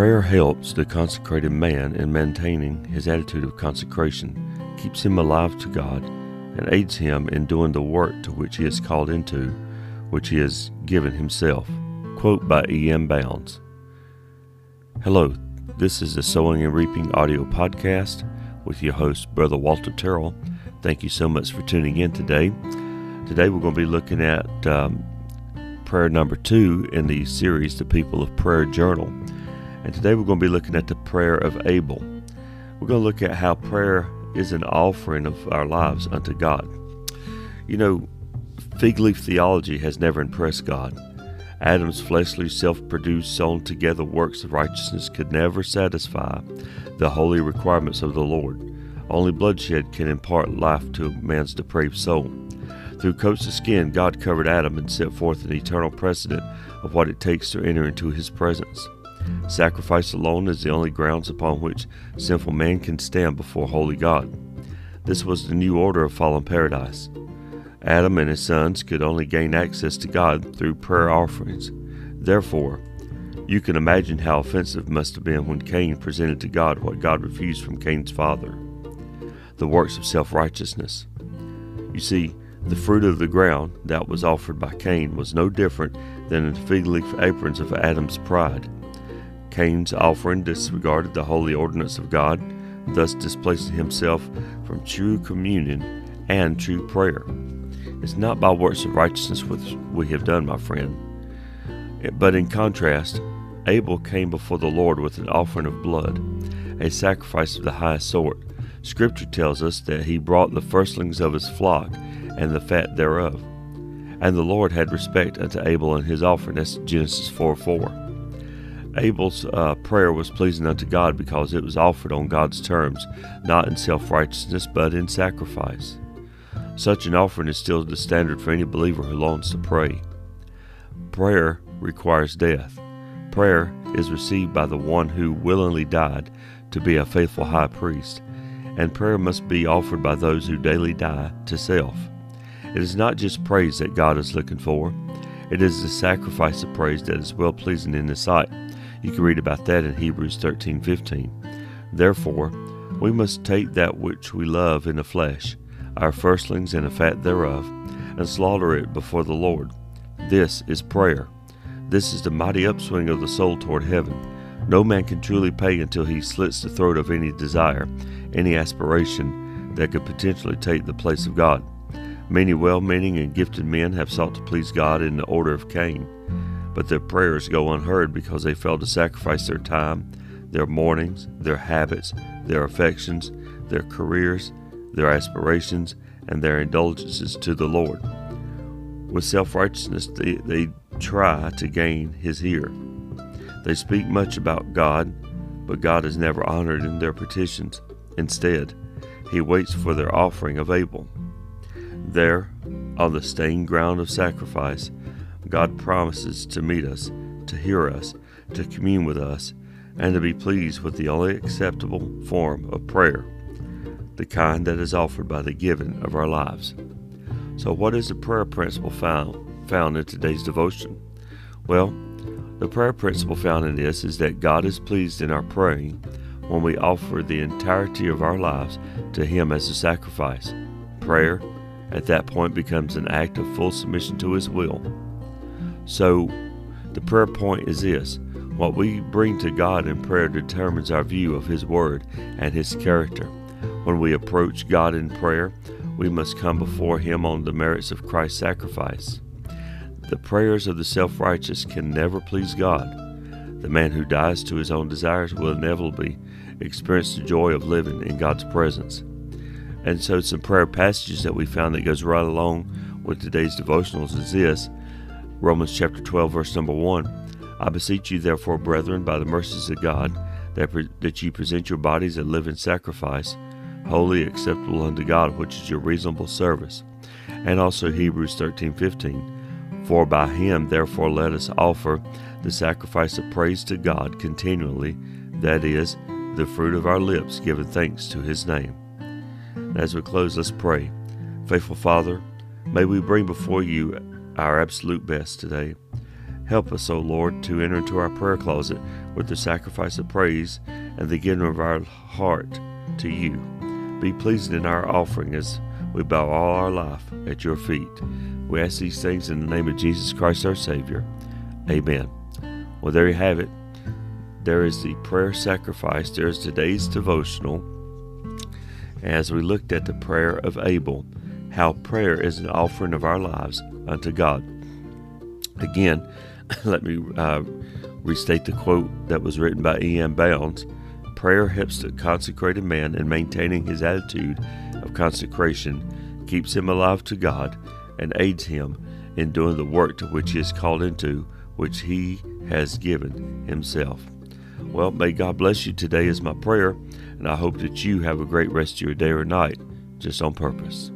Prayer helps the consecrated man in maintaining his attitude of consecration, keeps him alive to God, and aids him in doing the work to which he is called into, which he has given himself. Quote by E.M. Bounds Hello, this is the Sowing and Reaping audio podcast with your host, Brother Walter Terrell. Thank you so much for tuning in today. Today we're going to be looking at um, prayer number two in the series, The People of Prayer Journal. And today we're going to be looking at the prayer of Abel. We're going to look at how prayer is an offering of our lives unto God. You know, fig leaf theology has never impressed God. Adam's fleshly, self produced, sewn together works of righteousness could never satisfy the holy requirements of the Lord. Only bloodshed can impart life to man's depraved soul. Through coats of skin, God covered Adam and set forth an eternal precedent of what it takes to enter into his presence. Sacrifice alone is the only grounds upon which sinful man can stand before holy God. This was the new order of fallen paradise. Adam and his sons could only gain access to God through prayer offerings. Therefore, you can imagine how offensive must have been when Cain presented to God what God refused from Cain's father the works of self righteousness. You see, the fruit of the ground that was offered by Cain was no different than the fig leaf aprons of Adam's pride. Cain's offering disregarded the holy ordinance of God, thus displacing himself from true communion and true prayer. It's not by works of righteousness which we have done, my friend. But in contrast, Abel came before the Lord with an offering of blood, a sacrifice of the highest sort. Scripture tells us that he brought the firstlings of his flock and the fat thereof. And the Lord had respect unto Abel and his offering. That's Genesis 4 4. Abel's uh, prayer was pleasing unto God because it was offered on God's terms, not in self righteousness, but in sacrifice. Such an offering is still the standard for any believer who longs to pray. Prayer requires death. Prayer is received by the one who willingly died to be a faithful high priest, and prayer must be offered by those who daily die to self. It is not just praise that God is looking for, it is the sacrifice of praise that is well pleasing in His sight. You can read about that in Hebrews 13:15. Therefore, we must take that which we love in the flesh, our firstlings and the fat thereof, and slaughter it before the Lord. This is prayer. This is the mighty upswing of the soul toward heaven. No man can truly pay until he slits the throat of any desire, any aspiration that could potentially take the place of God. Many well meaning and gifted men have sought to please God in the order of Cain but their prayers go unheard because they fail to sacrifice their time, their mornings, their habits, their affections, their careers, their aspirations, and their indulgences to the Lord. With self righteousness, they, they try to gain his ear. They speak much about God, but God is never honored in their petitions. Instead, he waits for their offering of Abel. There, on the stained ground of sacrifice, God promises to meet us, to hear us, to commune with us, and to be pleased with the only acceptable form of prayer, the kind that is offered by the giving of our lives. So, what is the prayer principle found, found in today's devotion? Well, the prayer principle found in this is that God is pleased in our praying when we offer the entirety of our lives to Him as a sacrifice. Prayer, at that point, becomes an act of full submission to His will so, the prayer point is this what we bring to God in prayer determines our view of His Word and His character. When we approach God in prayer, we must come before Him on the merits of Christ's sacrifice. The prayers of the self righteous can never please God. The man who dies to his own desires will inevitably experience the joy of living in God's presence. And so, some prayer passages that we found that goes right along with today's devotionals is this Romans chapter 12, verse number 1. I beseech you, therefore, brethren, by the mercies of God, that, pre- that you present your bodies a living sacrifice, holy, acceptable unto God, which is your reasonable service. And also Hebrews 13, 15. For by him, therefore, let us offer the sacrifice of praise to God continually, that is, the fruit of our lips, giving thanks to his name. as we close, let's pray. Faithful Father, may we bring before you our absolute best today. Help us, O Lord, to enter into our prayer closet with the sacrifice of praise and the giving of our heart to you. Be pleased in our offering as we bow all our life at your feet. We ask these things in the name of Jesus Christ our Savior. Amen. Well, there you have it. There is the prayer sacrifice. There's today's devotional. As we looked at the prayer of Abel, how prayer is an offering of our lives unto God. Again, let me uh, restate the quote that was written by E.M. Bounds Prayer helps the consecrated man in maintaining his attitude of consecration, keeps him alive to God, and aids him in doing the work to which he is called into, which he has given himself. Well, may God bless you today, is my prayer, and I hope that you have a great rest of your day or night, just on purpose.